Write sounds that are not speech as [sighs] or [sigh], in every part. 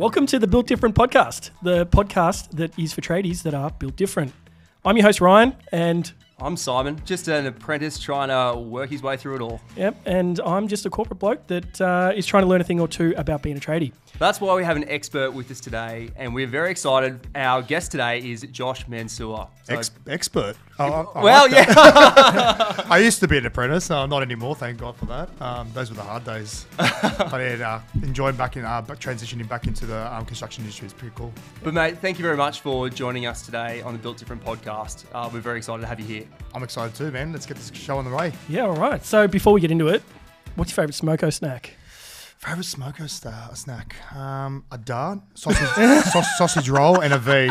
Welcome to the Built Different podcast, the podcast that is for tradies that are built different. I'm your host Ryan, and I'm Simon, just an apprentice trying to work his way through it all. yep, and I'm just a corporate bloke that uh, is trying to learn a thing or two about being a tradie. That's why we have an expert with us today, and we're very excited. Our guest today is Josh Mansour. So- Ex- expert. Oh, I- I well, like that. yeah. [laughs] I used to be an apprentice. Uh, not anymore, thank God for that. Um, those were the hard days. [laughs] but yeah, uh, enjoying back in, uh, back- transitioning back into the um, construction industry is pretty cool. but mate, thank you very much for joining us today on the Built Different podcast. Uh, we're very excited to have you here. I'm excited too, man. Let's get this show on the way. Yeah, all right. So before we get into it, what's your favourite smoko snack? Favorite smoker sta- snack? Um, a dart, sausage, [laughs] saus- sausage roll, and a V.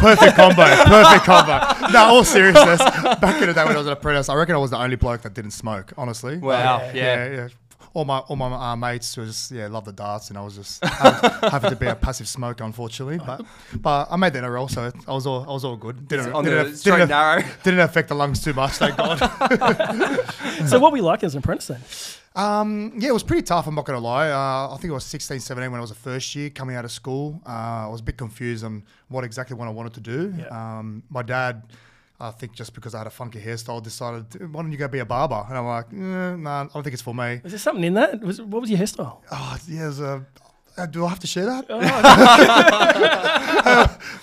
perfect combo. Perfect combo. No, all seriousness. Back in the day when I was an apprentice, I reckon I was the only bloke that didn't smoke. Honestly. Wow, Like, yeah. yeah, yeah. All my all my uh, mates was yeah love the darts, and I was just having, [laughs] having to be a passive smoker, unfortunately. But but I made the NRL, so I was all I was all good. Didn't on didn't, the aff- straight didn't, narrow. [laughs] didn't affect the lungs too much, thank God. [laughs] So what were you like as an apprentice then? Um, yeah, it was pretty tough. I'm not going to lie. Uh, I think it was 16, 17 when I was a first year coming out of school. Uh, I was a bit confused on what exactly what I wanted to do. Yeah. Um, my dad, I think just because I had a funky hairstyle, decided, why don't you go be a barber? And I'm like, eh, nah, I don't think it's for me. Was there something in that? Was what was your hairstyle? Oh, yeah, there's a. Uh, do I have to share that? Oh, [laughs]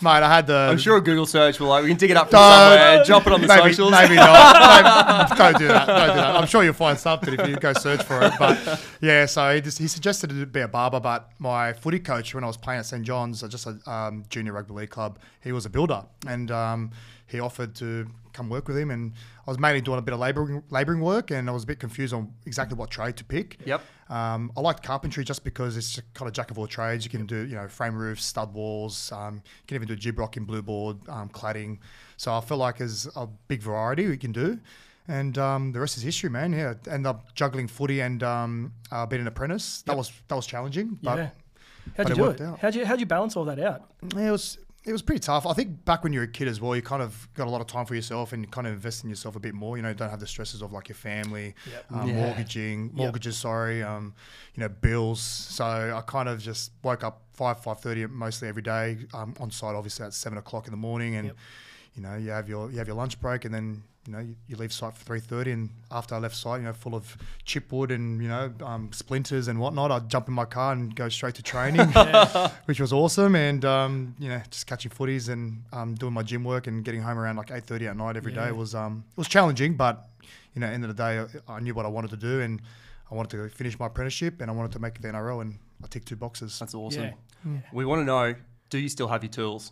Mate, I had the. I'm sure a Google search will like we can dig it up from Uh, somewhere, drop it on the maybe, socials. Maybe not. [laughs] Maybe- don't do that. Don't do that. I'm sure you'll find something if you go search for it. But yeah, so he, just, he suggested to be a barber. But my footy coach, when I was playing at St John's, uh, just a um, junior rugby league club, he was a builder, and um, he offered to come work with him. And I was mainly doing a bit of labouring labouring work, and I was a bit confused on exactly what trade to pick. Yep. Um, I liked carpentry just because it's kind of jack of all trades. You can do, you know, frame roofs, stud walls. Um, you can even do Gyprock in blue board, um, cladding. So I feel like there's a big variety we can do. And um, the rest is history, man. Yeah, end up juggling footy and um, uh, being an apprentice. That was that was challenging, but yeah. How'd but you do it? How'd you how'd you balance all that out? yeah, it was it was pretty tough. I think back when you were a kid as well, you kind of got a lot of time for yourself and you kind of invest in yourself a bit more. You know, you don't have the stresses of like your family, Yep. um, Yeah. mortgaging, mortgages. Sorry, um, you know, bills. So I kind of just woke up five five thirty mostly every day um, on site. Obviously at seven o'clock in the morning, and Yep. you know you have your you have your lunch break, and then you know you, you leave site for three thirty. And after I left site, you know, full of chipwood and you know um, splinters and whatnot, I'd jump in my car and go straight to training [laughs] [laughs] which was awesome. And um, you know, just catching footies and um, doing my gym work and getting home around like eight thirty at night every day Yeah. was um, it was challenging, but you know, end of the day, I, I knew what I wanted to do, and I wanted to finish my apprenticeship, and I wanted to make the NRL, and I ticked two boxes. That's awesome. Yeah. We want to know: Do you still have your tools?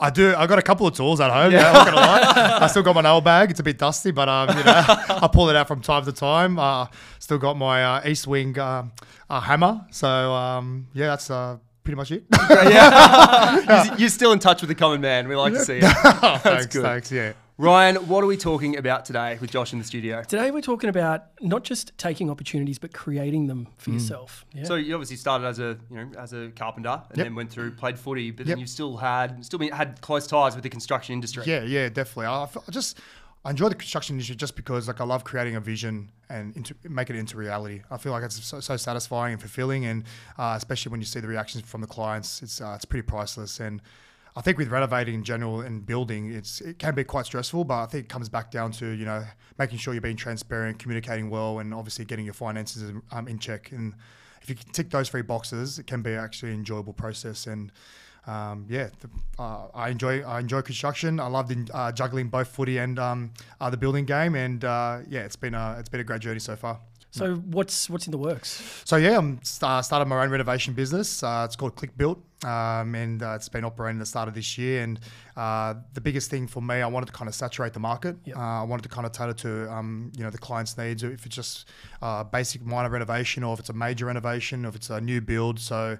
I do. I got a couple of tools at home. Yeah, I'm not gonna lie. I still got my nail bag. It's a bit dusty, but um, you know, I pull it out from time to time. Uh, still got my uh, Estwing uh, uh, hammer. So um, yeah, that's uh, pretty much it. yeah. [laughs] You're- still in touch with the common man. We like to see it. [laughs] thanks, good. thanks. Yeah. Ryan, what are we talking about today with Josh in the studio? Today we're talking about not just taking opportunities but creating them for Mm. yourself. Yeah. So you obviously started as a you know as a carpenter and Yep. then went through played footy, but Yep. then you've still had still been, had close ties with the construction industry. Yeah, yeah, definitely. I, I just I enjoy the construction industry just because like I love creating a vision and into, make it into reality. I feel like it's so, so satisfying and fulfilling, and uh, especially when you see the reactions from the clients, it's uh, it's pretty priceless. And I think with renovating in general and building, it's it can be quite stressful, but I think it comes back down to you know making sure you're being transparent, communicating well, and obviously getting your finances um, in check. And if you can tick those three boxes, it can be actually an enjoyable process. And um, yeah, the, uh, I enjoy I enjoy construction. I loved in, uh, juggling both footy and um, uh, the building game, and uh, yeah, it's been a it's been a great journey so far. So what's what's in the works? So yeah, I'm st- started my own renovation business. Uh, it's called Clique Built, um, and uh, it's been operating at the start of this year. And uh, the biggest thing for me, I wanted to kind of saturate the market. Yep. Uh, I wanted to kind of tailor to um, you know the client's needs. If it's just uh, basic minor renovation, or if it's a major renovation, or if it's a new build. So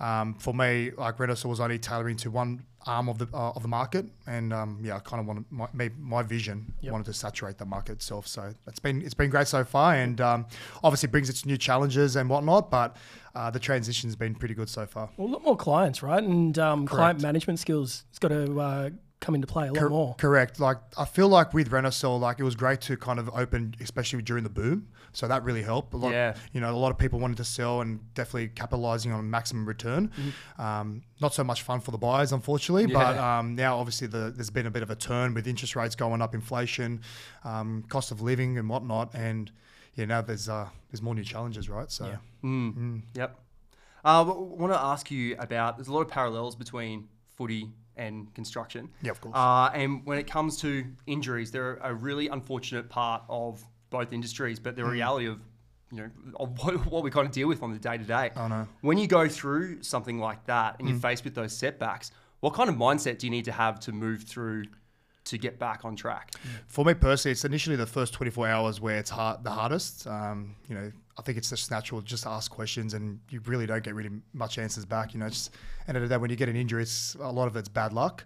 um, for me, like Renosol was only tailoring to one arm of the uh, of the market, and um, yeah, I kind of wanted my, my vision Yep. wanted to saturate the market itself. So it's been it's been great so far, and um, obviously brings its new challenges and whatnot. But uh, the transition's been pretty good so far. Well, a lot more clients, right? And um, client management skills. It's got to uh, come into play a lot Cor- more. Correct. Like I feel like with Renosol, like it was great to kind of open, especially during the boom. So that really helped. A lot, Yeah. You know, a lot of people wanted to sell and definitely capitalizing on maximum return. Um, not so much fun for the buyers, unfortunately. But um, now, obviously, the, there's been a bit of a turn with interest rates going up, inflation, um, cost of living, and whatnot. And yeah, now there's uh, there's more new challenges, right? So Yeah. Mm. Yep. Uh, I want to ask you about. There's a lot of parallels between footy and construction. Yeah, of course. Uh, and when it comes to injuries, they're a really unfortunate part of both industries. But Mm. the reality of you know of [laughs] what, what we kind of deal with on the day to day. I know. When you go through something like that Mm. and you're faced with those setbacks, what kind of mindset do you need to have to move through to get back on track? For me personally, it's initially the first 24 hours where it's hard, the hardest. Um, you know, I think it's just natural just to ask questions, and you really don't get really much answers back. You know, just end of the day, when you get an injury, it's a lot of it's bad luck.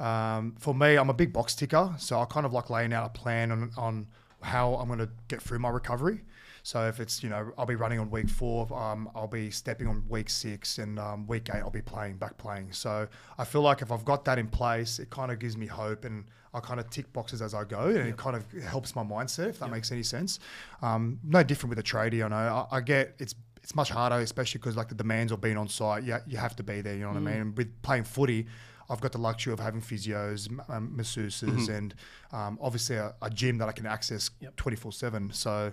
Um, for me, I'm a big box ticker, so I kind of like laying out a plan on, on how I'm going to get through my recovery. So if it's you know I'll be running on week four, um, I'll be stepping on week six, and um, week eight I'll be playing back playing. So I feel like if I've got that in place, it kind of gives me hope, and I kind of tick boxes as I go, and it kind of helps my mindset if that makes any sense. Um, no different with a tradie, I know. I, I get it's it's much harder, especially because like the demands of being on site, you, you have to be there. You know what I mean? And with playing footy. I've got the luxury of having physios, um, masseuses, and um, obviously a, a gym that I can access 24 7. So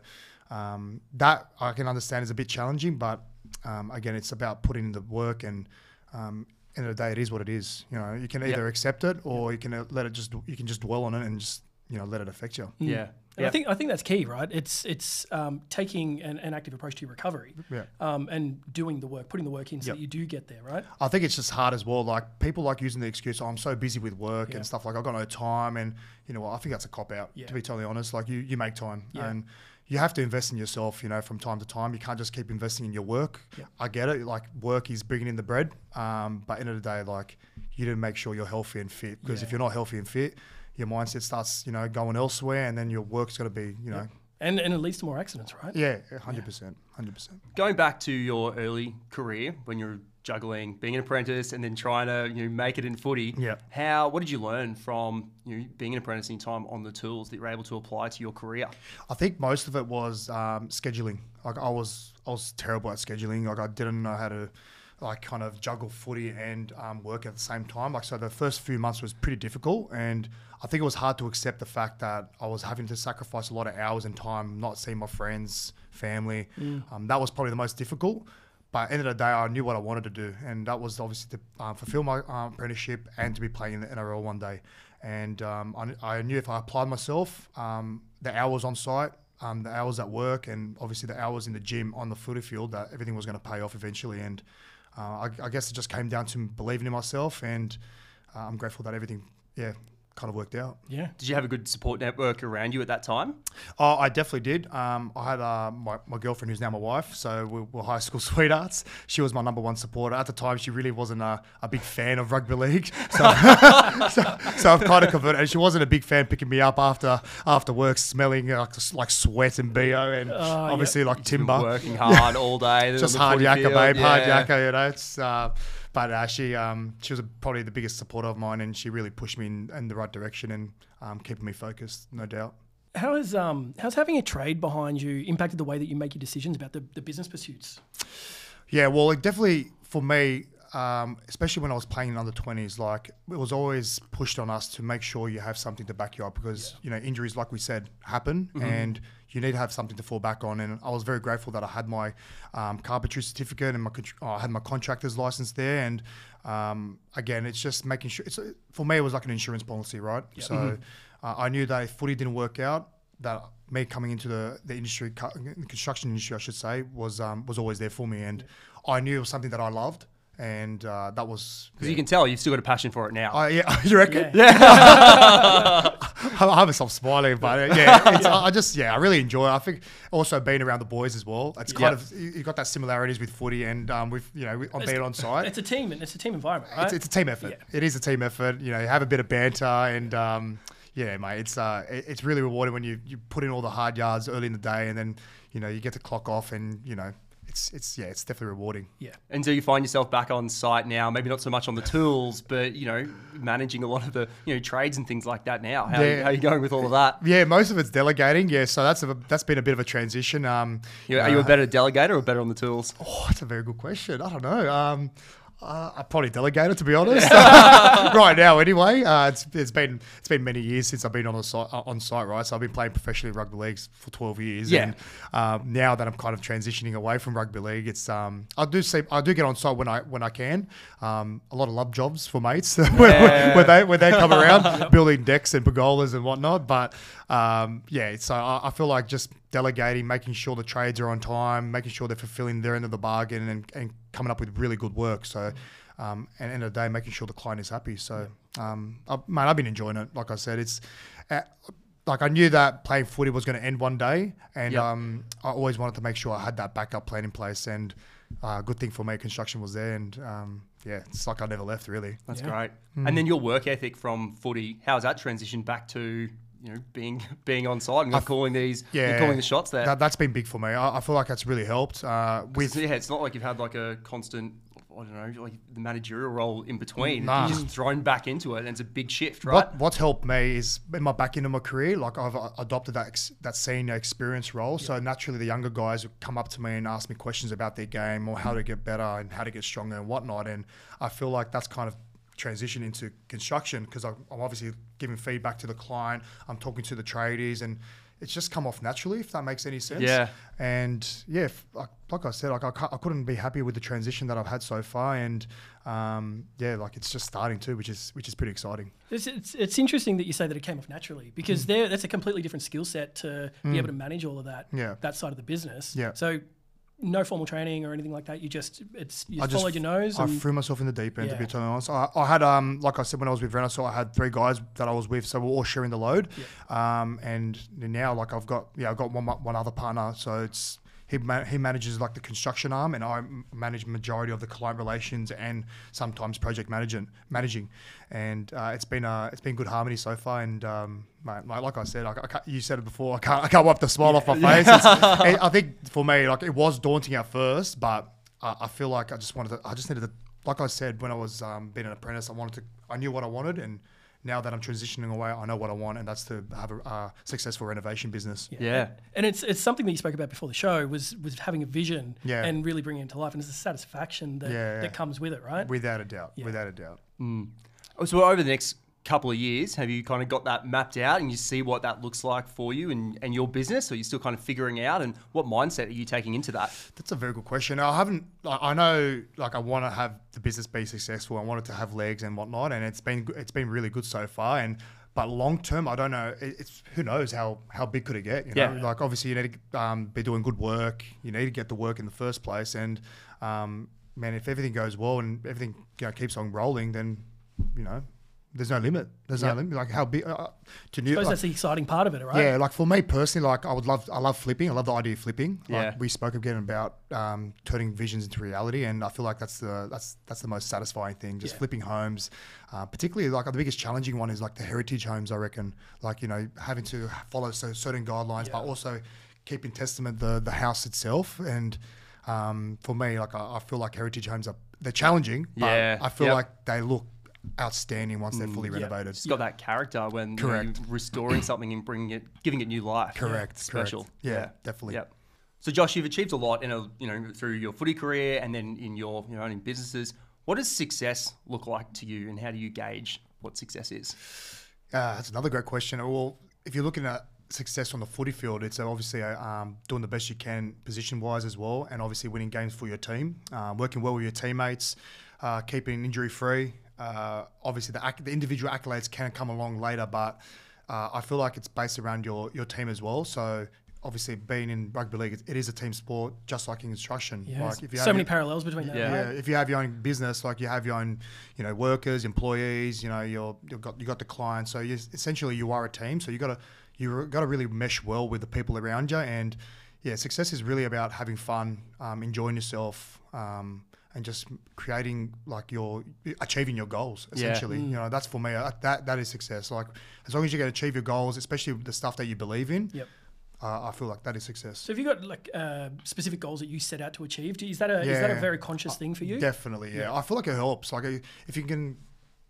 um, that I can understand is a bit challenging, but um, again, it's about putting in the work and um, end of the day, it is what it is. You know, you can either accept it or you can uh, let it just, you can just dwell on it and just, you know, let it affect you. Yeah. And I think I think that's key, right? It's it's um, taking an, an active approach to your recovery, Yeah. um, and doing the work, putting the work in, so Yep. that you do get there, right? I think it's just hard as well. Like people like using the excuse, oh, I'm so busy with work Yeah. and stuff like I've got no time. And you know what? I think that's a cop out, Yeah. to be totally honest. Like you, you make time Yeah. and you have to invest in yourself, you know, from time to time. You can't just keep investing in your work. Yeah. I get it. Like work is bringing in the bread. Um, but end of the day, like you need to make sure you're healthy and fit because if you're not healthy and fit, your mindset starts, you know, going elsewhere and then your work's going to be, you know, And and it leads to more accidents, right? yeah, 100%. 100%. Going back to your early career when you're juggling being an apprentice and then trying to you know, make it in footy. Yeah. How what did you learn from you know, being an apprentice in time on the tools that you're able to apply to your career? I think most of it was um, scheduling. Like I was, I was terrible at scheduling. Like I didn't know how to, like, kind of juggle footy and um, work at the same time. Like so, the first few months was pretty difficult, and I think it was hard to accept the fact that I was having to sacrifice a lot of hours and time, not seeing my friends, family. Um, that was probably the most difficult. But at the end of the day, I knew what I wanted to do, and that was obviously to um, fulfill my um, apprenticeship and to be playing in the NRL one day. And um, I, I knew if I applied myself, um, the hours on site, um, the hours at work, and obviously the hours in the gym on the footy field, that everything was going to pay off eventually. And uh, I, I guess it just came down to believing in myself, and uh, I'm grateful that everything, yeah, kind of worked out. Yeah. Did you have a good support network around you at that time? Oh, I definitely did. Um, I had uh, my, my girlfriend, who's now my wife, so we were high school [laughs] sweethearts. She was my number one supporter. At the time, she really wasn't a, a big fan of rugby league, [laughs] so, [laughs] so, so I've kind of converted. And she wasn't a big fan picking me up after after work, smelling uh, like, like sweat and bo, and yeah. obviously like Been timber. working hard all day. Just hard footy yakka, field, babe, hard yeah. yakka. You know, it's. Uh, but uh, she um, she was probably the biggest supporter of mine, and she really pushed me in, in the right direction and um, keeping me focused, no doubt. How has um how's having a trade behind you impacted the way that you make your decisions about the, the business pursuits? Yeah, well, it definitely for me, um, especially when I was playing in under twenties, like it was always pushed on us to make sure you have something to back you up because you know injuries, like we said, happen, and you need to have something to fall back on. And I was very grateful that I had my um, carpentry certificate and my oh, I had my contractor's license there. And um, again, it's just making sure. It's for me, it was like an insurance policy, right? So uh, I knew that if footy didn't work out, that me coming into the, the industry, the construction industry, I should say, was um, was always there for me, and I knew it was something that I loved, and uh, that was. Because you can tell you've still got a passion for it now. I yeah, [laughs] you reckon? Yeah. [laughs] [laughs] I I haven't stopped smiling, but uh, yeah, it's, I I just yeah, I really enjoy. it. I think also being around the boys as well. It's kind Yep. of you you got that similarities with footy and um, with you know with- on being on site. It's a team it's a team environment, right? It's, it's a team effort. It is a team effort. You know, you have a bit of banter and um, yeah, mate. It's uh, it's really rewarding when you you put in all the hard yards early in the day and then you know you get to clock off and you know it's it's yeah, it's definitely rewarding. Yeah. And so you find yourself back on site now, maybe not so much on the tools, but you know, managing a lot of the you know trades and things like that now. How, Yeah. how are you going with all of that? Yeah, most of it's delegating. Yeah, so that's a, that's been a bit of a transition. Um, You- Are you a better delegator or better on the tools? Oh, that's a very good question. I don't know. Um, uh, I probably delegated to be honest. [laughs] right now, anyway, uh, it's, it's been it's been many years since I've been on the site uh, on site, right? So I've been playing professionally rugby leagues for twelve years. Yeah. And um, now that I'm kind of transitioning away from rugby league, it's um, I do see I do get on site when I when I can. Um, a lot of love jobs for mates [laughs] when, Yeah. when they when they come around [laughs] building decks and pergolas and whatnot. But um, yeah, so I, I feel like just delegating, making sure the trades are on time, making sure they're fulfilling their end of the bargain, and, and coming up with really good work. So, um, and end of the day, making sure the client is happy. So, um, I, man, I've been enjoying it. Like I said, it's. Uh, like I knew that playing footy was going to end one day, and Yep. um, I always wanted to make sure I had that backup plan in place. And uh, good thing for me, construction was there, and um, yeah, it's like I never left really. That's Yeah. great. Hmm. And then your work ethic from footy, how's that transitioned back to you know being [laughs] being on site and calling these, Yeah, calling the shots there? That, that's been big for me. I, I feel like that's really helped. Uh, with yeah, it's not like you've had like a constant, I don't know, like the managerial role in between. Nah. You're just thrown back into it, and it's a big shift, right? What what's helped me is in my back end of my career, like I've adopted that ex, that senior experience role. So naturally, the younger guys would come up to me and ask me questions about their game or how to get better and how to get stronger and whatnot. And I feel like that's kind of transitioned into construction because I'm I'm obviously giving feedback to the client. I'm talking to the tradies and. It's just come off naturally, if that makes any sense. Yeah. And yeah, f- like, like I said, like I, ca- I couldn't be happy with the transition that I've had so far, and um, yeah, like it's just starting too, which is which is pretty exciting. It's, it's, it's interesting that you say that it came off naturally because there that's a completely different skill set to be able to manage all of that Yeah. that side of the business. Yeah. So no formal training or anything like that. You just it's you I just followed your nose I threw myself in the deep end to be totally honest. I, I had um like I said when I was with Renaissance, I had three guys that I was with, so we're all sharing the load. Um, and now like I've got yeah I've got one one other partner, so it's he ma- he manages like the construction arm, and I manage majority of the client relations and sometimes project managing managing. And uh, it's been uh it's been good harmony so far. And um, mate, mate, like I said, I, I you said it before, I can't I can't wipe the smile off my face. [laughs] It, I think for me like it was daunting at first, but I, I feel like I just wanted to, I just needed to, like I said, when I was um, being an apprentice, I wanted to, I knew what I wanted. And now that I'm transitioning away, I know what I want. And that's to have a uh, successful renovation business. yeah. yeah. and it's it's something that you spoke about before the show was was having a vision Yeah. and really bringing it to life and it's the satisfaction that, Yeah, yeah. that comes with it, right? Without a doubt. Without a doubt. Oh, So over the next couple of years, have you kind of got that mapped out and you see what that looks like for you and, and your business? Or are you still kind of figuring out? And what mindset are you taking into that? That's a very good question. I haven't. I I know, like, I want to have the business be successful. I want it to have legs and whatnot, and it's been it's been really good so far. And but long term, I don't know. It, it's who knows how how big could it get? You know? Yeah. Like obviously, you need to um, be doing good work. You need to get the work in the first place. And um, man, if everything goes well and everything you know, keeps on rolling, then you know. There's no limit. There's Yep. no limit. Like how big uh, to new. I suppose like- that's the exciting part of it, right? yeah, like for me personally, like I would love, I love flipping. I love the idea of flipping. Like Yeah. we spoke again about um, turning visions into reality, and I feel like that's the that's that's the most satisfying thing. Just Yeah. flipping homes, uh, particularly like the biggest challenging one is like the heritage homes. I reckon, like you know, having to follow so certain guidelines, but also keeping testament the the house itself. And um, for me, like I, I feel like heritage homes are they're challenging, but Yeah. I feel Yep. like they look outstanding once they're fully Yeah. renovated. It's got that character when you know, Correct. you're restoring something and bringing it, giving it new life. Correct, It's special. correct. Yeah, definitely. Yep. So Josh, you've achieved a lot in a you know through your footy career and then in your you know owning businesses. What does success look like to you, and how do you gauge what success is? Uh, that's another great question. Well, if you're looking at success on the footy field, it's obviously uh, um, doing the best you can position wise as well, and obviously winning games for your team, um, working well with your teammates, uh, keeping injury free. Uh, obviously, the, acc- the individual accolades can come along later, but uh, I feel like it's based around your, your team as well. So, obviously, being in rugby league, it- it is a team sport, just like in construction. Yeah, Like if you so have many your- parallels between that. Yeah. right? yeah, if you have your own business, like you have your own, you know, workers, employees, you know, you're you've got you got the clients. So you essentially you are a team. So you got to you got to really mesh well with the people around you. And yeah, success is really about having fun, um, enjoying yourself, um, and just creating like your achieving your goals. Yeah. Essentially, you know, that's for me. uh, That that is success. Like as long as you can achieve your goals, especially the stuff that you believe in. Yep. uh, I feel like that is success. So have you got like uh, specific goals that you set out to achieve? Is that a is that a very conscious thing for you? Definitely, yeah. I feel like it helps. Like uh, if you can,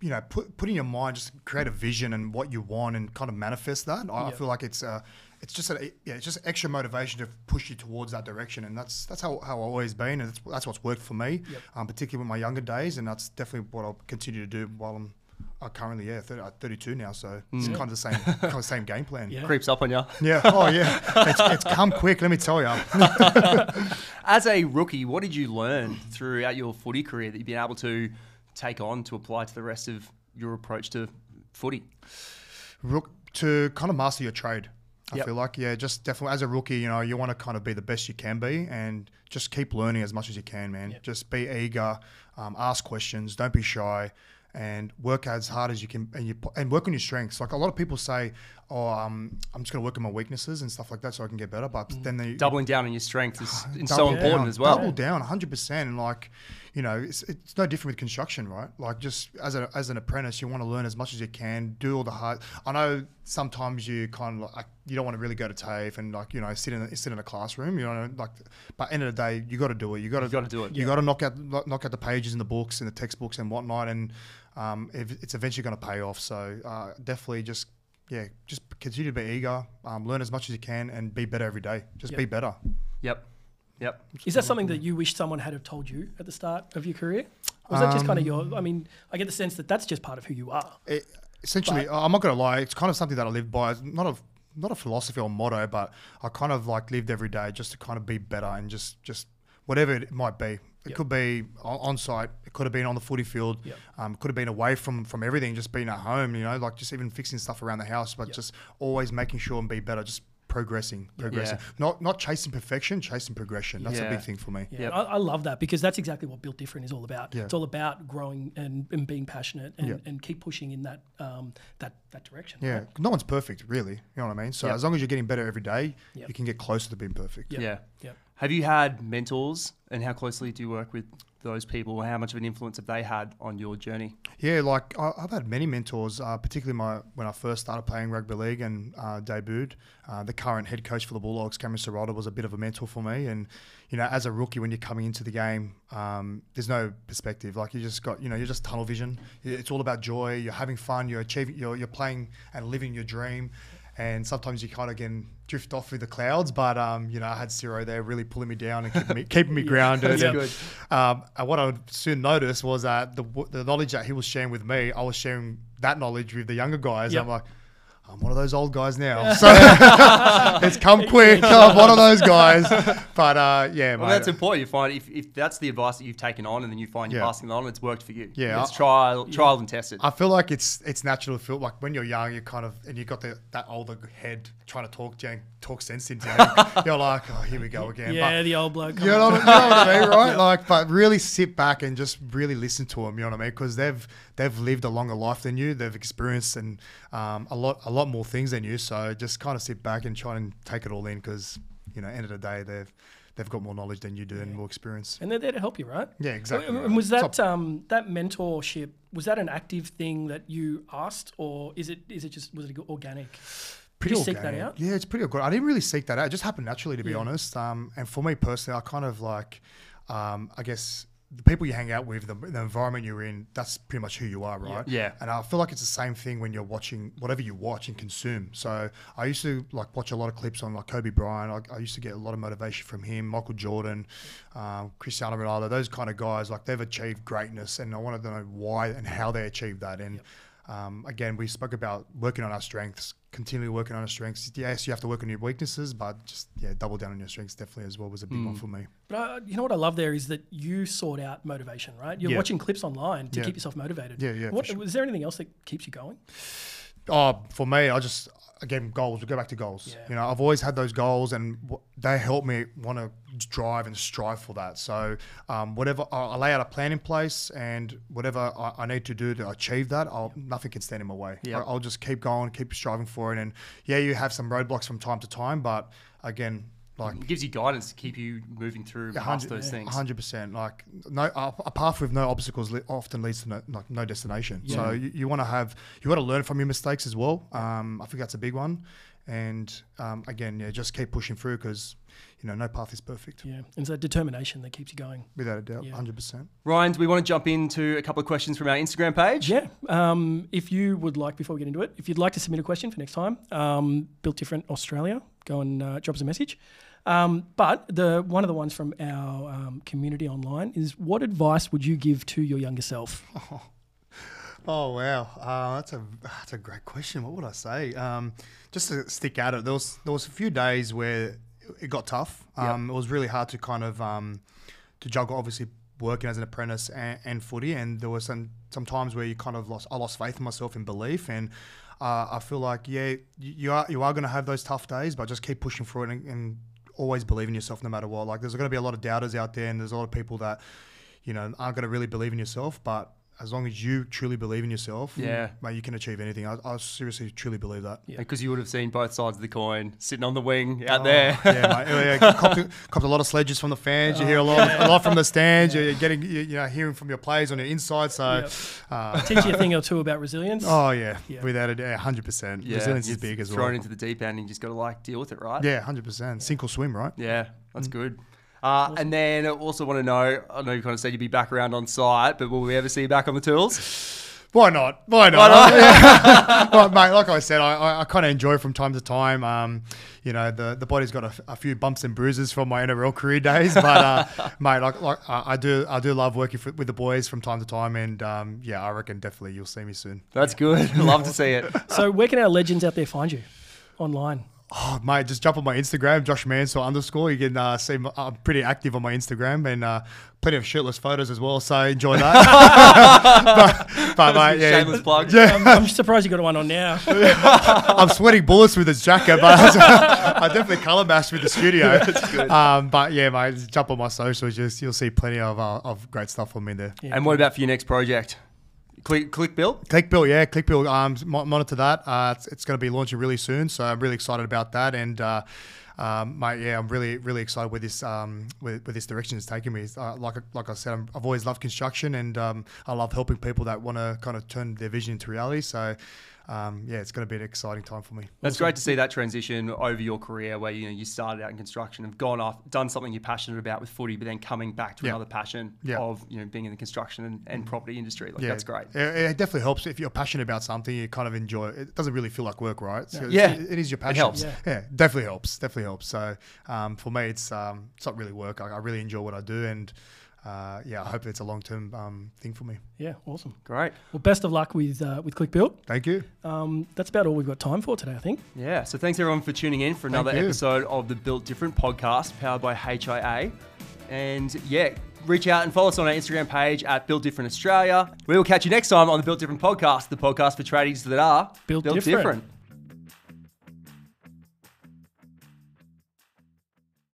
you know, put put in your mind, just create a vision and what you want, and kind of manifest that. I, I feel like it's uh, it's just a yeah, it's just extra motivation to push you towards that direction, and that's that's how, how I've always been, and that's, that's what's worked for me, Yep. um, particularly with my younger days, and that's definitely what I'll continue to do while I'm. Uh, currently, yeah, 30, uh, 32 now, so it's kind of the same, [laughs] kind of same game plan. Yeah. Creeps up on you. Yeah. Oh, yeah. [laughs] It's, it's come quick. Let me tell you. [laughs] As a rookie, what did you learn throughout your footy career that you've been able to take on to apply to the rest of your approach to footy? Rook to kind of master your trade. I Yep. feel like, yeah, just definitely as a rookie, you know, you want to kind of be the best you can be and just keep learning as much as you can, man. Yep. Just be eager, um, ask questions, don't be shy, and work as hard as you can, and you and work on your strengths. Like a lot of people say, "Oh, um, I'm just going to work on my weaknesses and stuff like that, so I can get better." But then they Doubling down on your strength is, [sighs] so important as well. Double down, hundred percent, and like, you know, it's, it's no different with construction, right? Like, just as a as an apprentice, you want to learn as much as you can, do all the hard. I know sometimes you kind of like you don't want to really go to TAFE and like you know sit in a, sit in a classroom, you know, like, but the end of the day, you got to do it. You got to gotta do it. You got to knock out knock out the pages in the books and the textbooks and whatnot, and um, it's eventually going to pay off. So uh, definitely just. Yeah, just continue to be eager, um, learn as much as you can, and be better every day. Just Yep. be better. Yep. Yep. Is that something that you wish someone had have told you at the start of your career? Or was that just kind of your? I mean, I get the sense that that's just part of who you are. it, essentially, I'm not going to lie. It's kind of something that I live by. It's not a not a philosophy or motto, but I kind of like lived every day just to kind of be better and just just whatever it might be. It Yep. could be on, on site. It could have been on the footy field. Yep. Um, it could have been away from from everything. Just being at home. You know, like just even fixing stuff around the house, but Yep. just always making sure and be better. Just progressing, progressing. Not not chasing perfection, chasing progression. That's Yeah. a big thing for me. Yeah, Yep. I, I love that because that's exactly what Built Different is all about. Yeah. It's all about growing and, and being passionate and, Yeah. and keep pushing in that um, that that direction. Yeah, right? no one's perfect, really. You know what I mean? So Yep. as long as you're getting better every day, Yep. you can get closer to being perfect. Yep. Yeah. Have you had mentors and how closely do you work with those people? How much of an influence have they had on your journey? Yeah, like I've had many mentors, uh, particularly my when I first started playing rugby league and uh, debuted. Uh, the current head coach for the Bulldogs, Cameron Ciraldo, was a bit of a mentor for me. And you know, as a rookie, when you're coming into the game, um, there's no perspective. Like you just got, you know, you're just tunnel vision. It's all about joy. You're having fun. You're achieving. You're, you're playing and living your dream. And sometimes you kind of can drift off with the clouds, but um, you know I had Ciro there really pulling me down and keeping me, [laughs] keeping me grounded. Yeah. and, um, and what I would soon noticed was that the the knowledge that he was sharing with me, I was sharing that knowledge with the younger guys. Yep. I'm like, I'm one of those old guys now. So [laughs] it's come quick. I'm one of those guys. But uh, yeah, Well, mate. that's important. You find if, if that's the advice that you've taken on and then you find you're Yeah. passing it on, it's worked for you. Yeah, It's I- trial, trial and tested. I feel like it's it's natural to feel like when you're young, you're kind of and you've got the, that older head trying to talk Jan, talk sense into you. You're like, oh, here we go [laughs] again. Yeah, But the old bloke. You know, what, you know what I mean, right? Like, but really sit back and just really listen to them. You know what I mean? Because they've they've lived a longer life than you. They've experienced and um, a lot a lot more things than you. So just kind of sit back and try and take it all in. Because you know, end of the day, they've they've got more knowledge than you do and more experience. and they're there to help you, right? Yeah, exactly And- right. Was that um, that mentorship? Was that an active thing that you asked, or is it is it just was it organic? Pretty you seek that out? Yeah, it's pretty good. I didn't really seek that out. It just happened naturally, to be Yeah. honest. Um, and for me personally, I kind of like, um, I guess the people you hang out with, the, the environment you're in, that's pretty much who you are, right? Yeah. And I feel like it's the same thing when you're watching whatever you watch and consume. So I used to like watch a lot of clips on like Kobe Bryant. I, I used to get a lot of motivation from him, Michael Jordan, um, Cristiano Ronaldo, those kind of guys. Like they've achieved greatness, and I wanted to know why and how they achieved that. And um, again, we spoke about working on our strengths, continually working on your strengths. Yes, you have to work on your weaknesses, but just yeah, double down on your strengths definitely as well was a big one for me. But uh, you know what I love there is that you sort out motivation, right? You're Yeah. watching clips online to Yeah. keep yourself motivated. Yeah, yeah, What, sure. Is there anything else that keeps you going? Oh, for me, I just again goals. We go back to goals. Yeah. You know, I've always had those goals, and w- they help me want to drive and strive for that. So, um, whatever I, I lay out a plan in place, and whatever I, I need to do to achieve that, I'll, nothing can stand in my way. Yeah. I, I'll just keep going, keep striving for it. And yeah, you have some roadblocks from time to time, but again, like It gives you guidance to keep you moving through past those things. hundred percent. Like no, a, a path with no obstacles li- often leads to no, like, no destination. Yeah. So you, you want to have, you want to learn from your mistakes as well. Um, I think that's a big one. and um, again, yeah, just keep pushing through because you know no path is perfect. Yeah, and it's that determination that keeps you going. Without a doubt, Yeah. hundred percent. Ryan, do we want to jump into a couple of questions from our Instagram page? Yeah. Um, if you would like, before we get into it, if you'd like to submit a question for next time, um, Built Different Australia, go and uh, drop us a message. Um, but the one of the ones from our um, community online is, what advice would you give to your younger self? [laughs] Oh wow, uh, that's a that's a great question. What would I say? Um, just to stick at it, there was there was a few days where it got tough. Um, It was really hard to kind of um, to juggle, obviously working as an apprentice and, and footy, and there were some some times where you kind of lost I lost faith in myself and belief, and uh, I feel like yeah, you, you are you are going to have those tough days, but just keep pushing through it and, and always believe in yourself no matter what. Like there's going to be a lot of doubters out there, and there's a lot of people that you know aren't going to really believe in yourself, but as long as you truly believe in yourself, Yeah. mate, you can achieve anything. I, I seriously truly believe that. Yeah. Because you would have seen both sides of the coin sitting on the wing out Oh, there. yeah, mate. [laughs] Yeah, yeah. Copped, a- copped a lot of sledges from the fans. You hear a lot, a lot from the stands. You're getting, you you know, hearing from your players on your inside. So, Yep. uh, Teach you a thing or two about resilience. [laughs] oh yeah, Yeah. without a doubt, hundred percent. Resilience is you're big as thrown well. into the deep end and you just got to like deal with it, right? Yeah, hundred percent. Sink or swim, right? Yeah, that's Mm. good. Uh, And then I also want to know, I know you kind of said you'd be back around on site, but will we ever see you back on the tools? [sighs] Why not? Why not? Yeah. [laughs] [laughs] well, mate, like I said, I, I, I kind of enjoy from time to time. Um, you know, the, the body's got a, f- a few bumps and bruises from my NRL career days, but uh, [laughs] mate, like, like I I do, I do love working for, with the boys from time to time, and um, yeah, I reckon definitely you'll see me soon. That's good. Love to see it. So where can our legends out there find you? Online. Oh, mate, just jump on my Instagram, Josh Mansour underscore. You can uh, see I'm pretty active on my Instagram and uh, plenty of shirtless photos as well. So enjoy that. [laughs] but, but mate, yeah, Shameless plug. I'm, I'm surprised you got one on now. [laughs] I'm sweating bullets with this jacket, but [laughs] I definitely color matched with the studio. Um, but yeah, mate, just jump on my socials. Just you'll see plenty of uh, of great stuff from me there. Yeah. And what about for your next project? Click, Clique Built? ClickBill, yeah, Clique Built. Um, monitor that. Uh, it's, it's going to be launching really soon, so I'm really excited about that. And uh, um, mate, yeah, I'm really really excited with this um, with, with this direction it's taking me. Uh, like like I said, I'm, I've always loved construction, and um, I love helping people that want to kind of turn their vision into reality. So. Um, yeah, it's going to be an exciting time for me. That's great to see that transition over your career where you know you started out in construction, have gone off, done something you're passionate about with footy, but then coming back to Yeah. another passion Yeah. Of you know being in the construction and, and property industry. Like Yeah, that's great. It, it definitely helps if you're passionate about something. You kind of enjoy it. It doesn't really feel like work, right? So it's- Yeah. it- it is your It passion. helps. Yeah. Yeah, definitely helps. Definitely helps. So um, for me, it's um, it's not really work. I, I really enjoy what I do, and uh, yeah, I hope it's a long term um, thing for me. Yeah, awesome. Great. Well, best of luck with uh, with Clique Built. Thank you. Um, that's about all we've got time for today, I think. Yeah. So thanks everyone for tuning in for another episode of the Built Different podcast powered by HIA. And yeah, reach out and follow us on our Instagram page at Built Different Australia. We will catch you next time on the Built Different podcast, the podcast for tradies that are Built different.